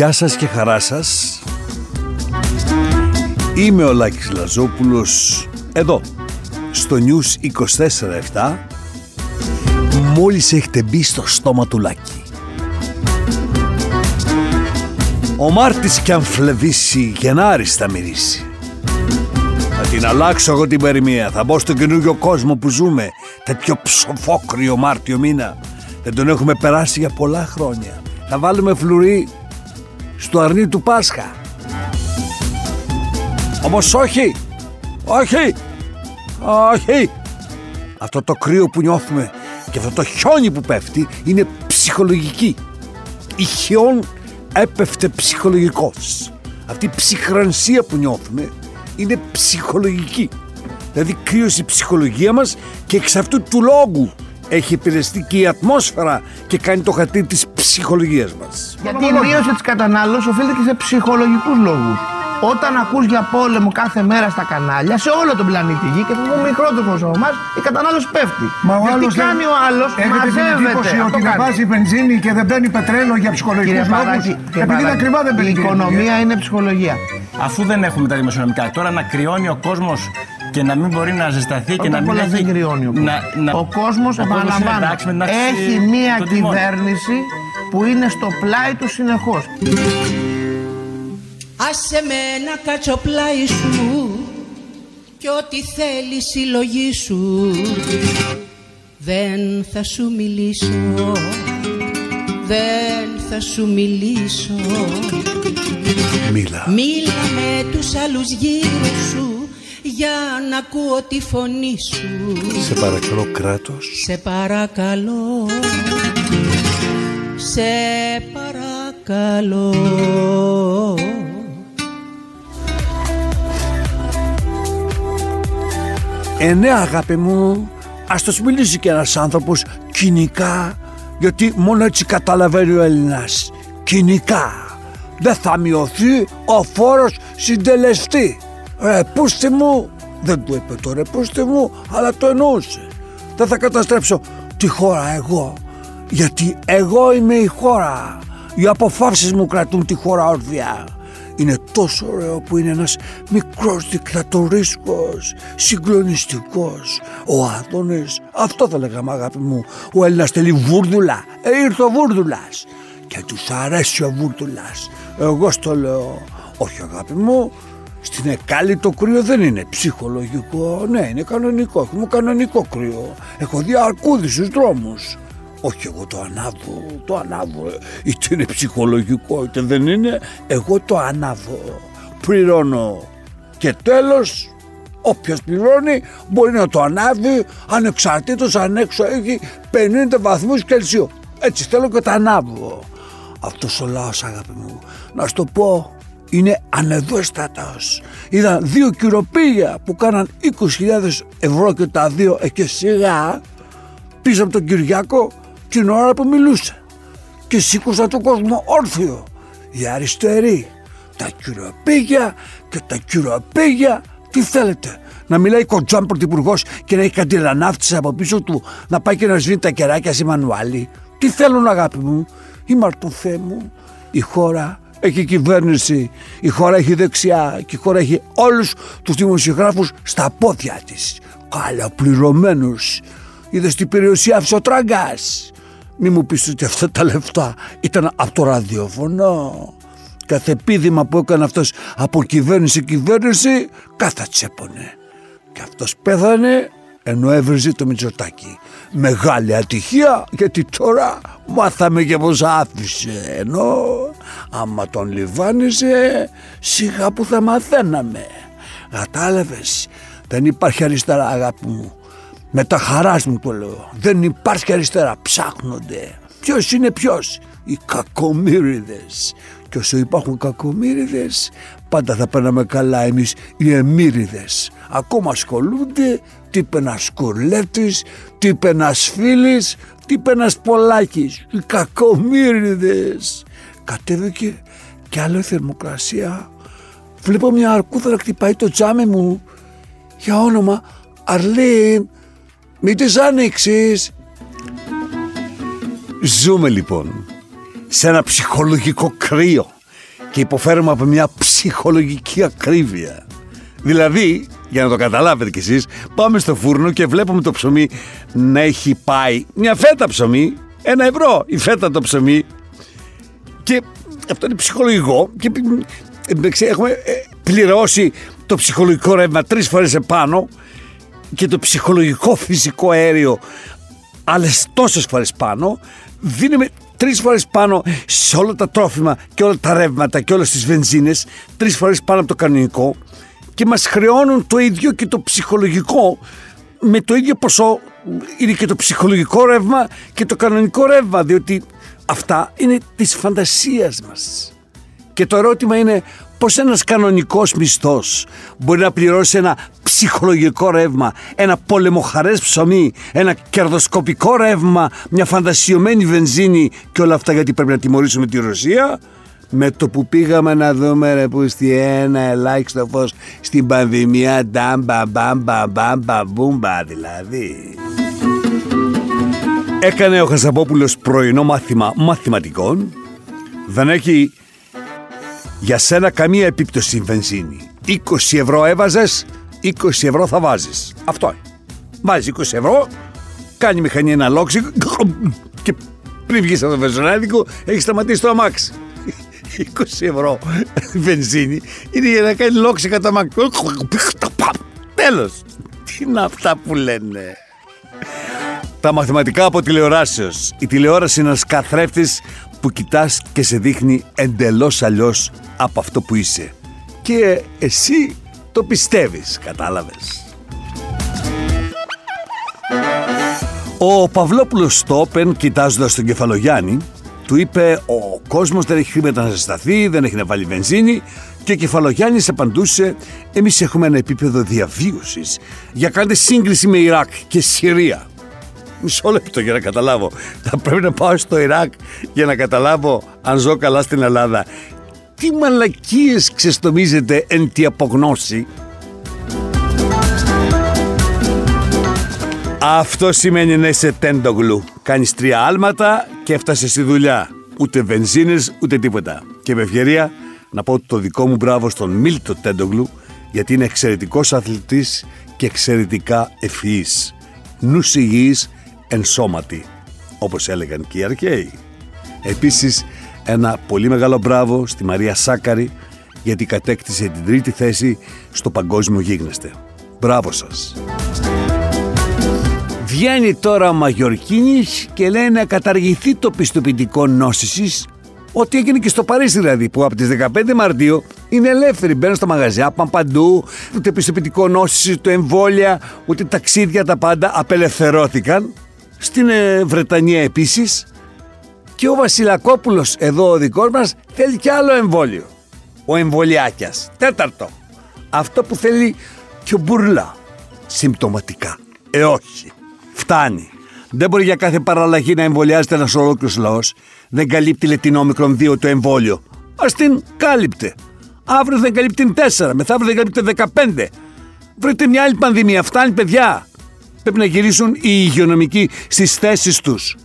Γεια σας και χαρά σας. Είμαι ο Λάκης Λαζόπουλος εδώ στο News 24-7 μόλις έχετε μπει στο στόμα του Λάκη. Ο Μάρτης κι αν φλεβήσει Γενάρης θα μυρίσει. Θα την αλλάξω εγώ την περιμία. Θα μπω στο καινούργιο κόσμο που ζούμε. Τέτοιο ψοφόκριο Μάρτιο μήνα. Δεν τον έχουμε περάσει για πολλά χρόνια. Θα βάλουμε φλουρί στο αρνί του Πάσχα. Όμως όχι, όχι, όχι. Αυτό το κρύο που νιώθουμε και αυτό το χιόνι που πέφτει είναι ψυχολογική. Η χιόν έπεφτε ψυχολογικός. Αυτή η ψυχρανσία που νιώθουμε είναι ψυχολογική. Δηλαδή κρύωσε η ψυχολογία μας και εξ αυτού του λόγου έχει επηρεαστεί και η ατμόσφαιρα και κάνει το χατήρι της ψυχολογίας μας. Γιατί η μείωση της κατανάλωσης οφείλεται και σε ψυχολογικούς λόγους. Όταν ακούς για πόλεμο κάθε μέρα στα κανάλια, σε όλο τον πλανήτη Γη και το μικρότερο ποσό μας, η κατανάλωση πέφτει. Μα ο Γιατί άλλος δεν- κάνει ο άλλος, Έχετε την εντύπωση μαζεύεται. Αυτό ότι δεν κάνει. βάζει βενζίνη και δεν μπαίνει πετρέλαιο για Κύριε ψυχολογικούς λόγους. Παράκη, κύριε Επειδή είναι Παράκη, ακριβά δεν η μπαίνει οικονομία είναι ψυχολογία. Αφού δεν έχουμε τα δημοσιονομικά, τώρα να κρυώνει ο κόσμος και να μην μπορεί να ζεσταθεί και Πρώτα να απ' μην όλα έχει. δεν κρυώνει ο κόσμος. να- να- Ο κόσμος, ο κόσμος είναι επαναλαμβάνω, εντάξει με την αύξηση έχει μία των τιμών. κυβέρνηση που είναι στο πλάι του συνεχώς. Άσε με να κάτσω πλάι σου Κι ό,τι θέλεις η συλλογή σου Δεν θα σου μιλήσω Δεν θα σου μιλήσω Μίλα. Μίλα με τους άλλους γύρω σου Για να ακούω τη φωνή σου Σε παρακαλώ κράτος. Σε παρακαλώ Σε παρακαλώ Ε, ναι, αγάπη μου, ας το μιλήσει και ένας άνθρωπος κοινικά, γιατί μόνο έτσι καταλαβαίνει ο Έλληνας. Κοινικά. Δεν θα μειωθεί ο φόρος συντελεστή. Ρε, πούστη μου, δεν του είπε το ρε πούστη μου, αλλά το εννοούσε. Δεν θα καταστρέψω τη χώρα εγώ, γιατί εγώ είμαι η χώρα. Οι αποφάσεις μου κρατούν τη χώρα όρθια. Είναι τόσο ωραίο που είναι ένας μικρός δικτατορίσκος, συγκλονιστικός. Ο Άδωνης, αυτό θα λέγαμε αγάπη μου, ο Έλληνας θέλει βούρδουλα, ε, ήρθε ο βούρδουλας. Και τους αρέσει ο βούρδουλας. Εγώ στο λέω, όχι αγάπη μου, στην Εκάλη το κρύο δεν είναι ψυχολογικό, ναι είναι κανονικό, έχουμε κανονικό κρύο. Έχω δει αρκούδι στους δρόμους. Όχι εγώ το ανάβω, το ανάβω. Είτε είναι ψυχολογικό είτε δεν είναι, εγώ το ανάβω. Πληρώνω. Και τέλος, όποιος πληρώνει μπορεί να το ανάβει ανεξαρτήτως αν έξω έχει 50 βαθμούς Κελσίου. Έτσι θέλω και το ανάβω. Αυτός ο λαός αγάπη μου, να σου το πω, είναι ανεδόστατος. Είδα δύο κυροπήγια που κάναν 20.000 ευρώ και τα δύο εκεί σιγά πίσω από τον Κυριάκο την ώρα που μιλούσε και σήκωσαν τον κόσμο όρθιο. Οι αριστεροί, τα κυροπήγια και τα κυροπήγια, τι θέλετε. Να μιλάει κοντζάν πρωθυπουργός και να έχει καντιλανάφτης από πίσω του να πάει και να σβήνει τα κεράκια σε μανουάλι. Τι θέλουν αγάπη μου, η μαρτωθέ μου, η χώρα έχει κυβέρνηση, η χώρα έχει και η χώρα έχει όλους τους δημοσιογράφους στα πόδια της. Καλαπληρωμένους. Είδες την περιουσία ο Τράγκας. Μη μου πεις ότι αυτά τα λεφτά ήταν από το ραδιόφωνο. Κάθε πίδημα που έκανε αυτός από κυβέρνηση σε κυβέρνηση, κάθε τσέπωνε. Και αυτός πέθανε ενώ έβριζε το Μητσοτάκι. Μεγάλη ατυχία γιατί τώρα μάθαμε και πως άφησε. Ενώ άμα τον λιβάνιζε σιγά που θα μαθαίναμε. Κατάλαβες, δεν υπάρχει αριστερά αγάπη μου. Με τα χαράς μου το λέω. Δεν υπάρχει αριστερά, ψάχνονται. Ποιος είναι ποιος, οι κακομύριδες. Και όσο υπάρχουν κακομύριδες, πάντα θα παίρναμε καλά εμείς οι εμμύριδες. Ακόμα ασχολούνται, τι είπε ένας Κουρλέτης, τι είπε ένας Φίλης, τι είπε ένας Πολάκης. Οι κακομύριδες. Κατέβηκε και άλλο η θερμοκρασία. Βλέπω μια αρκούδα να χτυπάει το τζάμι μου. Για όνομα Αρλή, μην τις άνοιξεις. Ζούμε λοιπόν σε ένα ψυχολογικό κρύο και υποφέρουμε από μια ψυχολογική ακρίβεια. Δηλαδή, για να το καταλάβετε κι εσείς, πάμε στο φούρνο και βλέπουμε το ψωμί να έχει πάει. Μια φέτα ψωμί, ένα ευρώ η φέτα το ψωμί. Και αυτό είναι ψυχολογικό και ε, ξέρετε, έχουμε ε, πληρώσει το ψυχολογικό ρεύμα τρεις φορές επάνω και το ψυχολογικό φυσικό αέριο άλλες τόσες φορές πάνω. Δίνουμε τρεις φορές πάνω σε όλα τα τρόφιμα και όλα τα ρεύματα και όλες τις βενζίνες τρεις φορές πάνω από το κανονικό και μας χρεώνουν το ίδιο και το ψυχολογικό με το ίδιο ποσό είναι και το ψυχολογικό ρεύμα και το κανονικό ρεύμα διότι αυτά είναι της φαντασίας μας και το ερώτημα είναι πως ένας κανονικός μισθός μπορεί να πληρώσει ένα ψυχολογικό ρεύμα, ένα πολεμοχαρές ψωμί, ένα κερδοσκοπικό ρεύμα, μια φαντασιωμένη βενζίνη και όλα αυτά γιατί πρέπει να τιμωρήσουμε τη Ρωσία; Με το που πήγαμε να δούμε ρε που στη ένα ελάχιστο φως στην πανδημία ντάμπα μπάμπα μπάμπα μπούμπα δηλαδή. Έκανε ο Χασαπόπουλος πρωινό μάθημα μαθηματικών. Δεν έχει για σένα καμία επίπτωση η βενζίνη. 20 ευρώ έβαζες, 20 ευρώ θα βάζεις. Αυτό είναι. Βάζεις 20 ευρώ, κάνει η μηχανή ένα λόξι και πριν βγεις από το βενζονάδικο έχεις σταματήσει το αμάξι. 20 ευρώ βενζίνη είναι για να κάνει λόξι κατά αμάξι. Τέλος. Τι είναι αυτά που λένε. Τα μαθηματικά από τηλεοράσεως. Η τηλεόραση είναι ένας καθρέφτης που κοιτάς και σε δείχνει εντελώς αλλιώς από αυτό που είσαι. Και εσύ το πιστεύεις, κατάλαβες. Ο Παυλόπουλος στο Open, κοιτάζοντας τον Κεφαλογιάννη, του είπε ο κόσμος δεν έχει χρήματα να ζεσταθεί, δεν έχει να βάλει βενζίνη και ο Κεφαλογιάννης απαντούσε εμείς έχουμε ένα επίπεδο διαβίωσης για κάντε σύγκριση με Ιράκ και Συρία. Μισό λεπτό για να καταλάβω. Θα πρέπει να πάω στο Ιράκ για να καταλάβω αν ζω καλά στην Ελλάδα. Τι μαλακίες ξεστομίζετε εν τη απογνώση; Αυτό σημαίνει να είσαι τέντογλου. Κάνεις τρία άλματα και έφτασες στη δουλειά. Ούτε βενζίνες ούτε τίποτα. Και με ευκαιρία να πω το δικό μου μπράβο στον Μίλτο Τέντογλου γιατί είναι εξαιρετικός αθλητής και εξαιρετικά ευφυής. Νους υγιής ενσώματη, όπως έλεγαν και οι αρχαίοι. Επίσης, ένα πολύ μεγάλο μπράβο στη Μαρία Σάκαρη γιατί κατέκτησε την τρίτη θέση στο παγκόσμιο γίγνεσθε. Μπράβο σας. Βγαίνει τώρα ο Μαγιορκίνης και λέει να καταργηθεί το πιστοποιητικό νόσησης Ό,τι έγινε και στο Παρίσι δηλαδή, που από τις 15 Μαρτίου είναι ελεύθεροι. Μπαίνουν στα μαγαζιά, πάνε παντού. Ούτε πιστοποιητικό νόσησης, ούτε εμβόλια, ούτε ταξίδια, τα πάντα απελευθερώθηκαν. Στην ε, Βρετανία επίσης και ο Βασιλακόπουλος εδώ ο δικός μας θέλει και άλλο εμβόλιο. Ο εμβολιάκιας. Τέταρτο. Αυτό που θέλει και ο Μπουρλά. Συμπτωματικά. Ε όχι. Φτάνει. Δεν μπορεί για κάθε παραλλαγή να εμβολιάζεται ένας ολόκληρος λαός. Δεν καλύπτει λέει την όμικρον 2 το εμβόλιο. Α την κάλυπτε. Αύριο δεν καλύπτει 4, μεθαύριο δεν καλύπτει 15. Βρείτε μια άλλη πανδημία. Φτάνει, παιδιά. Πρέπει να γυρίσουν οι υγειονομικοί στις θέσεις τους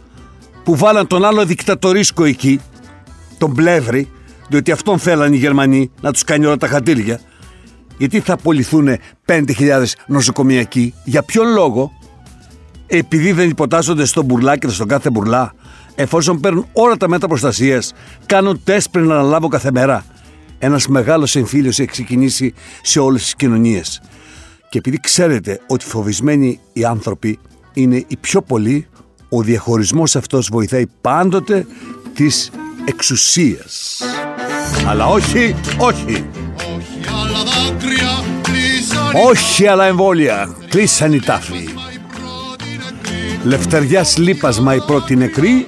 που βάλαν τον άλλο δικτατορίσκο εκεί, τον Πλεύρη, διότι αυτόν θέλαν οι Γερμανοί να τους κάνει όλα τα χατήρια. Γιατί θα απολυθούν 5.000 νοσοκομιακοί, για ποιον λόγο, επειδή δεν υποτάσσονται στον μπουρλά και στον κάθε μπουρλά, εφόσον παίρνουν όλα τα μέτρα προστασίας, κάνουν τεστ πριν να αναλάβω κάθε μέρα. Ένας μεγάλος εμφύλιος έχει ξεκινήσει σε όλες τις κοινωνίες. Και επειδή ξέρετε ότι φοβισμένοι οι άνθρωποι είναι οι πιο πολλοί, ο διαχωρισμός αυτός βοηθάει πάντοτε της εξουσίας. Αλλά όχι, όχι. Όχι άλλα εμβόλια, κλείσαν οι τάφοι. Λευτεριάς λίπασμα η πρώτη νεκρή.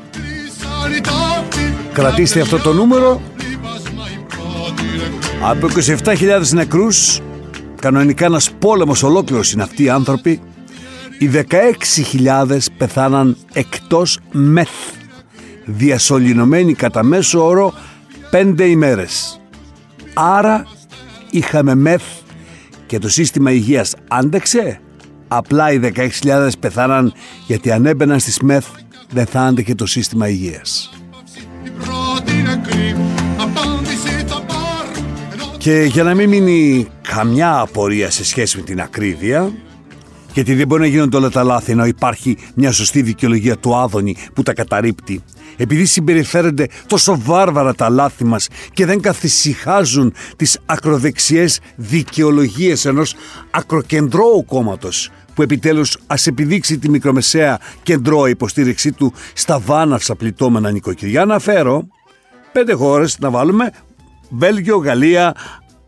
Κρατήστε αυτό το νούμερο. Από 27.000 νεκρούς, κανονικά ένας πόλεμος ολόκληρος είναι αυτοί οι άνθρωποι, οι 16.000 πεθάναν εκτός μεθ, διασωληνωμένοι κατά μέσο όρο 5 ημέρες. Άρα είχαμε μεθ και το σύστημα υγείας άντεξε. Απλά οι 16.000 πεθάναν γιατί αν έμπαιναν στις μεθ δεν θα άντεχε το σύστημα υγείας. Και για να μην μείνει καμιά απορία σε σχέση με την ακρίβεια, γιατί δεν μπορεί να γίνονται όλα τα λάθη ενώ υπάρχει μια σωστή δικαιολογία του Άδωνη που τα καταρρύπτει. Επειδή συμπεριφέρονται τόσο βάρβαρα τα λάθη μας και δεν καθησυχάζουν τις ακροδεξιές δικαιολογίες ενός ακροκεντρώου κόμματος που επιτέλους ας επιδείξει τη μικρομεσαία κεντρώα υποστήριξή του στα βάναυσα πληττόμενα νοικοκυριά. Να φέρω πέντε χώρες να βάλουμε Βέλγιο, Γαλλία,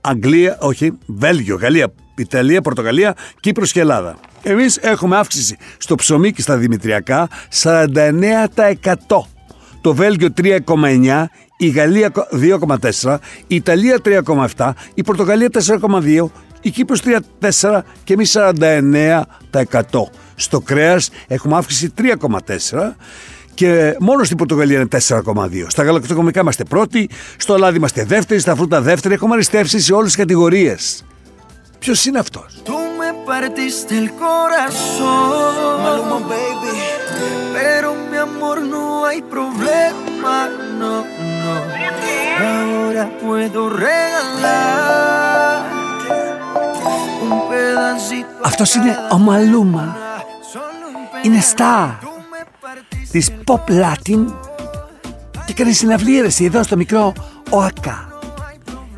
Αγγλία, όχι, Βέλγιο, Γαλλία, Ιταλία, Πορτογαλία, Κύπρος και Ελλάδα. Εμείς έχουμε αύξηση στο ψωμί και στα δημητριακά 49%. Το Βέλγιο 3,9%, η Γαλλία 2,4%, η Ιταλία 3,7%, η Πορτογαλία 4,2%, η Κύπρος 3,4% και εμείς 49%. Στο κρέας έχουμε αύξηση 3,4% και μόνο στην Πορτογαλία είναι 4,2. Στα γαλακτοκομικά είμαστε πρώτοι, στο λάδι είμαστε δεύτεροι, στα φρούτα δεύτεροι. Έχουμε αριστεύσει σε όλες τις κατηγορίες. Ποιος είναι αυτός; Tú me partiste el corazón. Maluma, baby. Pero mi amor no hay problema, no, no. Ahora puedo regalar un pedacito. Αυτό είναι ο Μαλούμα. Solo un Είναι star Tú me partiste της Pop Latin και έκανε συναυλία εδώ στο μικρό ΟΑΚΑ.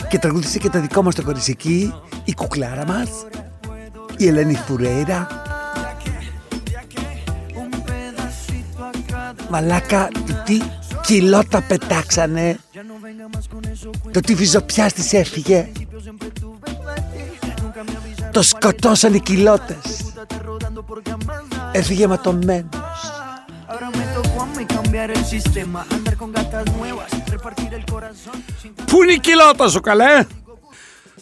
Και τραγούδισε και το δικό μας το κορισική, η κουκλάρα μας, η Ελένη Φουρέιρα. Μαλάκα, το τι κιλότα πετάξανε. Το τι βυζοπιάς της έφυγε. Το σκοτώσαν οι κιλότες. Έφυγε ματωμένος. Ahora me tocó a mí cambiar el sistema, andar con gatas nuevas, repartir el corazón sin Πού είναι η κοιλότα σου καλέ;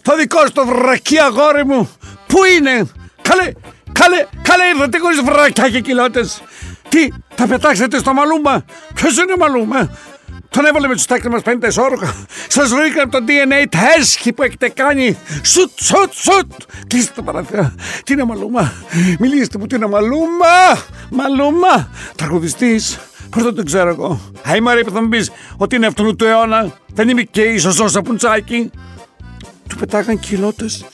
Το δικό σου το βρακί αγόρι μου Πού είναι; Καλέ Καλέ Καλέ ήρθατε χωρίς βρακιά και κοιλώτες Τι τα πετάξετε στο μαλούμα Ποιος είναι ο μαλούμα τον έβαλε με τους τάκτες μας πέντε όρουχα. Σας βρήκα από το DNA τα έσχη που έχετε κάνει. Σουτ, σουτ, σουτ. Κλείστε το παραθέα. Τι είναι μαλούμα. Μιλήστε μου τι είναι μαλούμα. Μαλούμα. Τραγουδιστής. Πώς δεν το ξέρω εγώ. Αϊ Μαρία που θα μου πεις ότι είναι αυτού του αιώνα. Δεν είμαι και ίσως όσα πουντσάκι. Του πετάγαν κιλότες.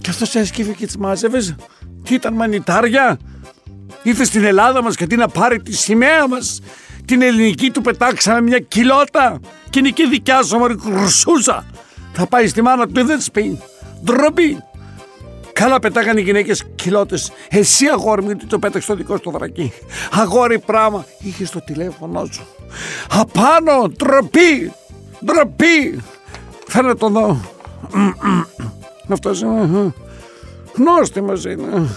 Και αυτός έσκυβε και τις μάζευες. Τι ήταν μανιτάρια; Ήρθε στην Ελλάδα μας γιατί να πάρει τη σημαία μας. Την ελληνική του πετάξαμε μια κιλότα. Και είναι και δικιά σου μωρή κρουσούσα. Θα πάει στη μάνα του δεν σπεί. Ντροπή. Καλά πετάγανε οι γυναίκες κιλότες. Εσύ αγόρι μου γιατί το πέταξες το δικό σου βρακί. Αγόρι πράγμα. Είχες το τηλέφωνό σου. Απάνω. Ντροπή. Ντροπή. Θέλω να το δω. Αυτός είναι. Νόστιμος είναι.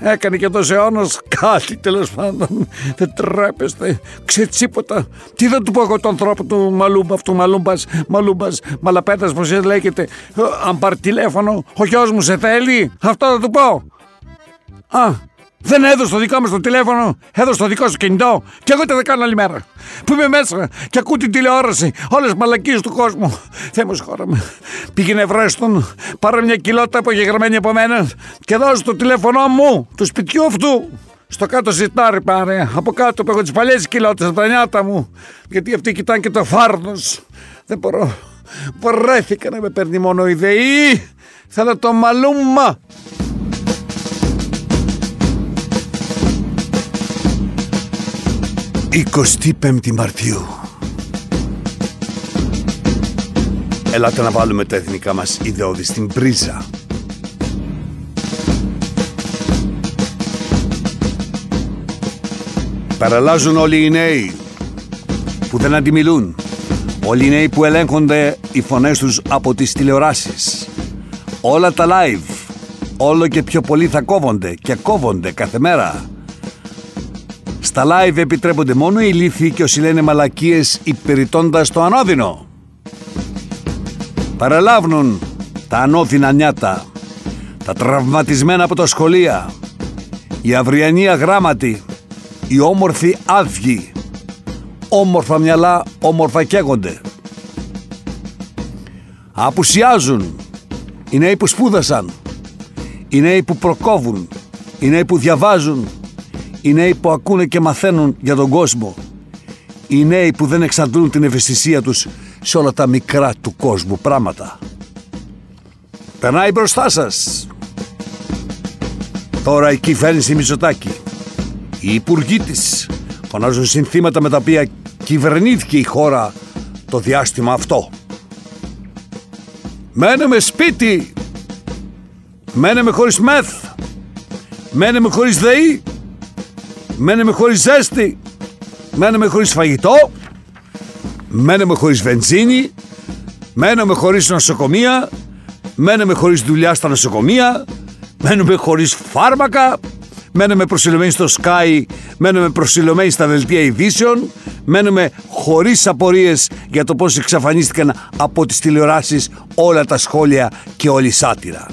Έκανε και τόσο αιώνα κάτι τέλος πάντων. Δεν τρέπεστε. Ξετσίποτα. Τι θα του πω εγώ τον ανθρώπου του Μαλούμπα, αυτού Μαλούμπας, Μαλούμπας, Μαλαπέτας, πώς λέγεται. Ε, Αν πάρει τηλέφωνο, ο γιος μου σε θέλει. Αυτό θα του πω. Α, δεν έδωσε το δικό μας το τηλέφωνο, έδωσε το δικό σου κινητό. Και εγώ τι θα κάνω άλλη μέρα. Που είμαι μέσα και ακούω την τηλεόραση, όλες τις μαλακίες του κόσμου. Θεέ μου, χώρα με. Πήγαινε βρέστον, πάρε μια κοιλότα απογεγραμμένη από μένα και δώσε το τηλέφωνό μου, του σπιτιού αυτού. Στο κάτω ζητάρι πάρε, από κάτω που έχω τις παλιές κοιλότε, τα νιάτα μου. Γιατί αυτοί κοιτάνε και το φάρνος. Δεν μπορώ. Βαρέθηκα να με παίρνει μόνο η ΔΕΗ. Θέλω το μαλούμα. 25η Μαρτίου. Ελάτε να βάλουμε τα εθνικά μας ιδεώδη στην πρίζα. Παραλάζουν όλοι οι νέοι που δεν αντιμιλούν. Όλοι οι νέοι που ελέγχονται οι φωνές τους από τις τηλεοράσεις. Όλα τα live. Όλο και πιο πολύ θα κόβονται και κόβονται κάθε μέρα. Στα live επιτρέπονται μόνο οι λύθοι και όσοι λένε μαλακίες υπηρετώντας το ανώδυνο. Παραλάβνουν τα ανώδυνα νιάτα, τα τραυματισμένα από τα σχολεία, οι αυριανοί αγράμματοι, οι όμορφοι άδειοι, όμορφα μυαλά όμορφα καίγονται. Απουσιάζουν οι νέοι που σπούδασαν, οι νέοι που προκόβουν, οι νέοι που διαβάζουν, οι νέοι που ακούνε και μαθαίνουν για τον κόσμο, οι νέοι που δεν εξαντλούν την ευαισθησία τους σε όλα τα μικρά του κόσμου πράγματα. Περνάει μπροστά σας. Τώρα η κυβέρνηση Μητσοτάκη, οι υπουργοί της, φωνάζουν συνθήματα με τα οποία κυβερνήθηκε η χώρα το διάστημα αυτό. Μένουμε σπίτι, μένουμε χωρίς μεθ, μένουμε χωρίς ΔΕΗ, μένουμε χωρίς ζέστη, μένουμε χωρίς φαγητό, μένουμε χωρίς βενζίνη, μένουμε χωρίς νοσοκομεία, μένουμε χωρίς δουλειά στα νοσοκομεία, μένουμε χωρίς φάρμακα, μένουμε προσιλωμένοι στο Sky, μένουμε προσιλωμένοι στα δελτία ειδήσεων, μένουμε χωρίς απορίες για το πώς εξαφανίστηκαν από τις τηλεοράσεις όλα τα σχόλια και όλη η σάτυρα.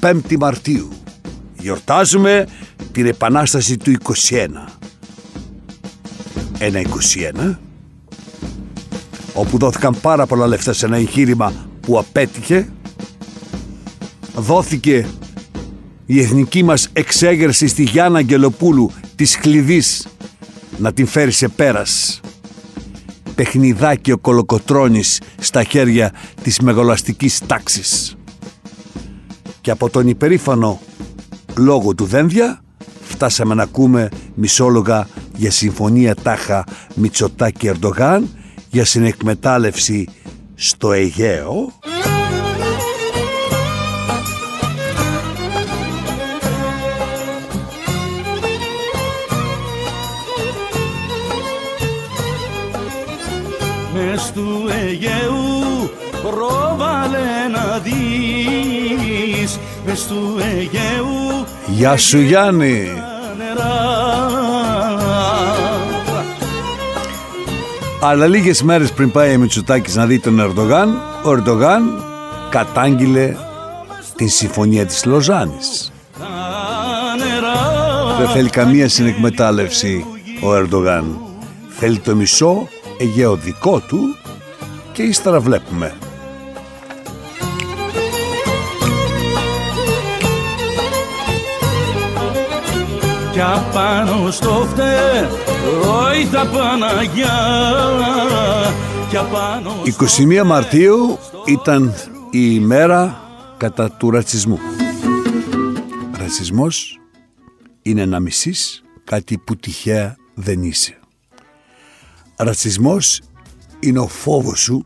25η Μαρτίου γιορτάζουμε την Επανάσταση του 21. Ένα 21 όπου δόθηκαν πάρα πολλά λεφτά σε ένα εγχείρημα που απέτυχε δόθηκε η εθνική μας εξέγερση στη Γιάννα Αγγελοπούλου της κλειδής να την φέρει σε πέρας. Παιχνιδάκι ο κολοκοτρώνης στα χέρια της μεγαλαστικής τάξης. Και από τον υπερήφανο λόγο του Δένδια φτάσαμε να ακούμε μισόλογα για συμφωνία τάχα Μητσοτάκη Ερντογάν για συνεκμετάλλευση στο Αιγαίο. Μες του Αιγαίου πρόβαλε να δεις μες του Αιγαίου Γεια σου Γιάννη. τα νερά. Αλλά λίγες μέρες πριν πάει ο Μητσοτάκης να δει τον Ερντογάν Ο Ερντογάν κατάγγειλε την συμφωνία της Λοζάνης. Τα νερά Δεν θέλει καμία συνεκμετάλλευση ο Ερντογάν. Θέλει το μισό Αιγαίο δικό του και ύστερα βλέπουμε κι απάνω στο φτερόι τα Παναγιά κι απάνω 21 Μαρτίου ήταν η ημέρα κατά του ρατσισμού. Ρατσισμός είναι να μισείς κάτι που τυχαία δεν είσαι. Ρατσισμός είναι ο φόβος σου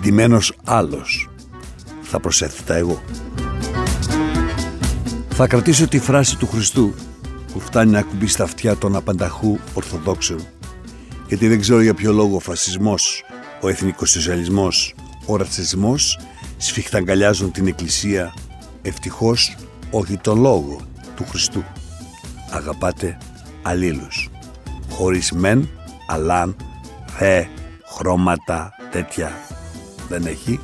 ντυμένος άλλος. Θα προσέθετα εγώ. Θα κρατήσω τη φράση του Χριστού που φτάνει να κουμπεί στα αυτιά των απανταχού Ορθοδόξων γιατί δεν ξέρω για ποιο λόγο ο φασισμός, ο εθνικός σοσιαλισμός, ο ρατσισμός σφιχταγκαλιάζουν την Εκκλησία ευτυχώς όχι το λόγο του Χριστού. Αγαπάτε αλλήλους. Χωρίς μεν, αλάν, θε, χρώματα, τέτοια δεν έχει.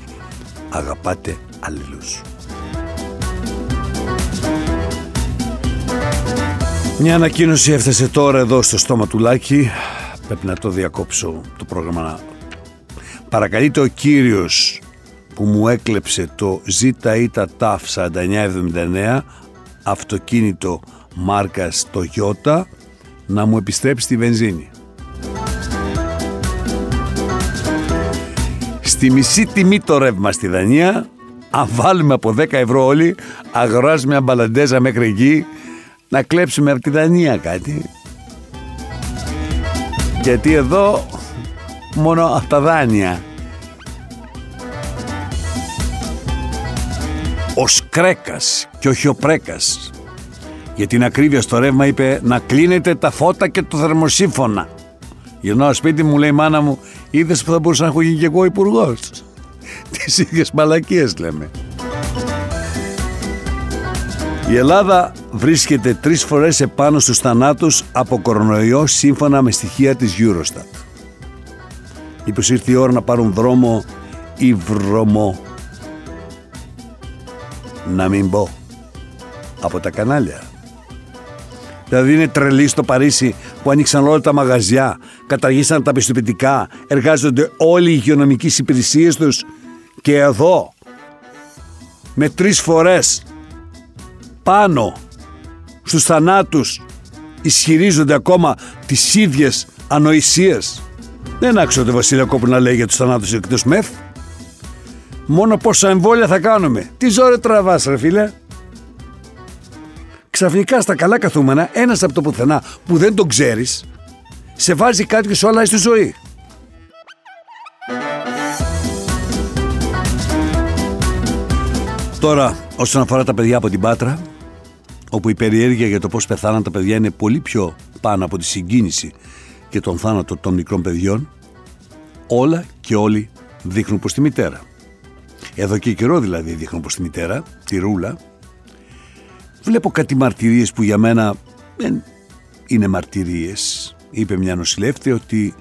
Αγαπάτε αλλήλους. Μια ανακοίνωση έφτασε τώρα εδώ στο στόμα του Λάκη. Πρέπει να το διακόψω το πρόγραμμα. Παρακαλείται ο κύριος που μου έκλεψε το ZITA TAF 4979 αυτοκίνητο μάρκας Toyota να μου επιστρέψει τη βενζίνη. Στη μισή τιμή το ρεύμα στη Δανία, αν βάλουμε από 10 ευρώ όλοι, αγοράζουμε μια μπαλαντέζα μέχρι εκεί, να κλέψουμε από τη Δανία κάτι. Γιατί εδώ μόνο από τα δάνεια. Ο Σκρέκας και ο Χιοπρέκας για την ακρίβεια στο ρεύμα είπε να κλείνετε τα φώτα και το θερμοσύμφωνα. Γυρνάω σπίτι μου λέει η μάνα μου είδες που θα μπορούσα να έχω γίνει και εγώ υπουργός. Τις ίδιες μαλακίες λέμε. Η Ελλάδα βρίσκεται τρεις φορές επάνω στους θανάτους από κορονοϊό σύμφωνα με στοιχεία της Eurostat. Είπες ήρθε η ώρα να πάρουν δρόμο ή βρωμό. Να μην πω. Από τα κανάλια. Δηλαδή είναι τρελή στο Παρίσι που ανοίξαν όλα τα μαγαζιά, καταργήσαν τα πιστοποιητικά, εργάζονται όλοι οι υγειονομικές υπηρεσίες τους και εδώ με τρεις φορές πάνω στους θανάτους ισχυρίζονται ακόμα τις ίδιες ανοησίες. Δεν άκουσα το Βασιλιακό που να λέει για τους θανάτους εκτός μεθ. Μόνο πόσα εμβόλια θα κάνουμε. Τι ζόρε τραβάς ρε φίλε. Ξαφνικά στα καλά καθούμενα, ένας από το πουθενά που δεν τον ξέρεις, σε βάζει κάτι και σου αλλάζει τη ζωή. Τώρα, όσον αφορά τα παιδιά από την Πάτρα, όπου η περιέργεια για το πώς πεθάναν τα παιδιά είναι πολύ πιο πάνω από τη συγκίνηση και τον θάνατο των μικρών παιδιών, όλα και όλοι δείχνουν προς τη μητέρα. Εδώ και καιρό δηλαδή δείχνουν προς τη μητέρα, τη Ρούλα. Βλέπω κάτι μαρτυρίες που για μένα δεν είναι μαρτυρίες. Είπε μια νοσηλεύτρια ότι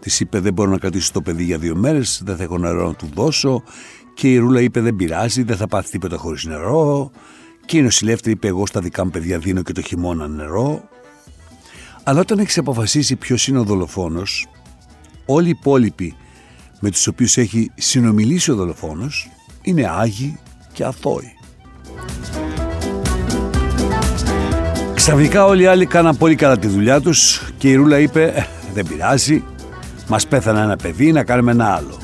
της είπε δεν μπορώ να κρατήσω το παιδί για δύο μέρες, δεν θα έχω νερό να του δώσω και η Ρούλα είπε δεν πειράζει, δεν θα πάθει τίποτα χωρίς νερό και η νοσηλεύτρια είπε εγώ στα δικά μου παιδιά δίνω και το χειμώνα νερό. Αλλά όταν έχεις αποφασίσει ποιος είναι ο δολοφόνος, όλοι οι υπόλοιποι με τους οποίους έχει συνομιλήσει ο δολοφόνος είναι άγιοι και αθώοι. Ξαφνικά όλοι οι άλλοι κάναν πολύ καλά τη δουλειά τους και η Ρούλα είπε «Ε, δεν πειράζει, μας πέθανε ένα παιδί να κάνουμε ένα άλλο.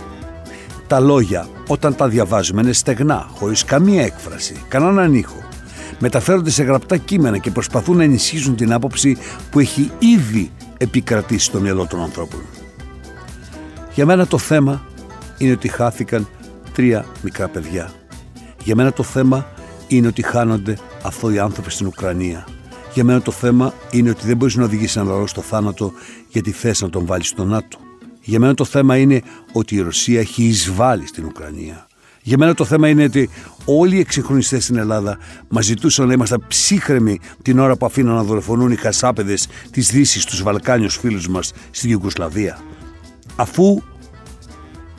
Τα λόγια όταν τα διαβάζουμε είναι στεγνά, χωρίς καμία έκφραση, κανέναν ήχο. Μεταφέρονται σε γραπτά κείμενα και προσπαθούν να ενισχύσουν την άποψη που έχει ήδη επικρατήσει στο μυαλό των ανθρώπων. Για μένα το θέμα είναι ότι χάθηκαν τρία μικρά παιδιά. Για μένα το θέμα είναι ότι χάνονται αθώοι άνθρωποι στην Ουκρανία. Για μένα το θέμα είναι ότι δεν μπορείς να οδηγήσεις έναν λαό στο θάνατο γιατί θες να τον βάλεις στο ΝΑΤΟ. Για μένα το θέμα είναι ότι η Ρωσία έχει εισβάλει στην Ουκρανία. Για μένα το θέμα είναι ότι όλοι οι εξυγχρονιστές στην Ελλάδα μας ζητούσαν να είμαστε ψύχρεμοι την ώρα που αφήναν να δολοφονούν οι χασάπεδες της Δύσης τους Βαλκάνιους φίλους μας στην Ιουγκοσλαβία. Αφού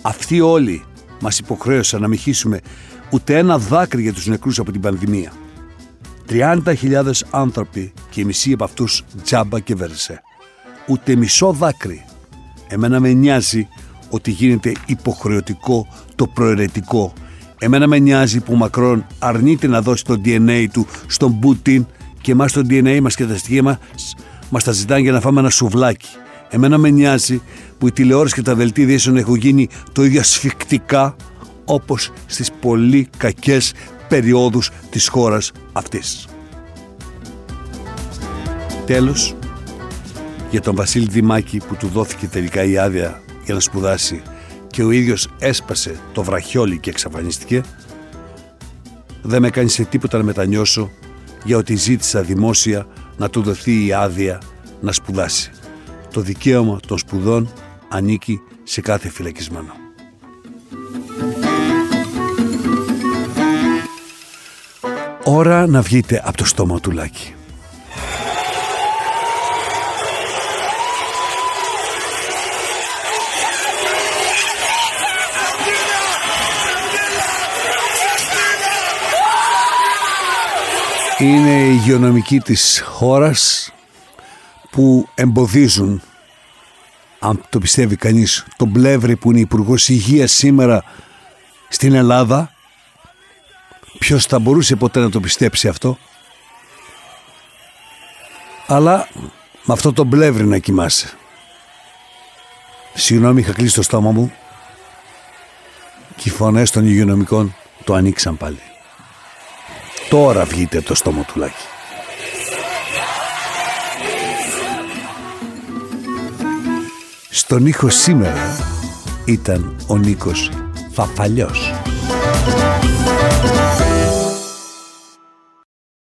αυτοί όλοι μας υποχρέωσαν να μην χύσουμε ούτε ένα δάκρυ για τους νεκρούς από την πανδημία. 30.000 άνθρωποι και οι μισοί από αυτούς τζάμπα και βερσέ. Ούτε μισό δάκρυ. Εμένα με νοιάζει ότι γίνεται υποχρεωτικό το προαιρετικό. Εμένα με νοιάζει που ο Μακρόν αρνείται να δώσει το DNA του στον Πούτιν και εμάς το DNA μας και τα στοιχεία μας μας τα ζητάνε για να φάμε ένα σουβλάκι. Εμένα με νοιάζει που η τηλεόραση και τα δελτία ειδήσεων έχουν γίνει το ίδιο ασφικτικά όπως στις πολύ κακές περιόδους της χώρας αυτής. Τέλος, για τον Βασίλη Δημάκη που του δόθηκε τελικά η άδεια για να σπουδάσει και ο ίδιος έσπασε το βραχιόλι και εξαφανίστηκε, δεν με κάνει σε τίποτα να μετανιώσω για ότι ζήτησα δημόσια να του δοθεί η άδεια να σπουδάσει. Το δικαίωμα των σπουδών ανήκει σε κάθε φυλακισμένο. Ώρα να βγείτε από το στόμα του Λάκη. Είναι οι υγειονομικοί της χώρας που εμποδίζουν αν το πιστεύει κανείς τον Πλεύρη που είναι υπουργός Υγείας σήμερα στην Ελλάδα. Ποιος θα μπορούσε ποτέ να το πιστέψει αυτό. Αλλά με αυτό τον Πλεύρη να κοιμάσαι. Συγγνώμη είχα κλείσει το στόμα μου και οι φωνές των υγειονομικών το ανοίξαν πάλι Τώρα βγείτε από το στόμα του Λάκη. Στον ήχο σήμερα ήταν ο Νίκος Φαφαλιός.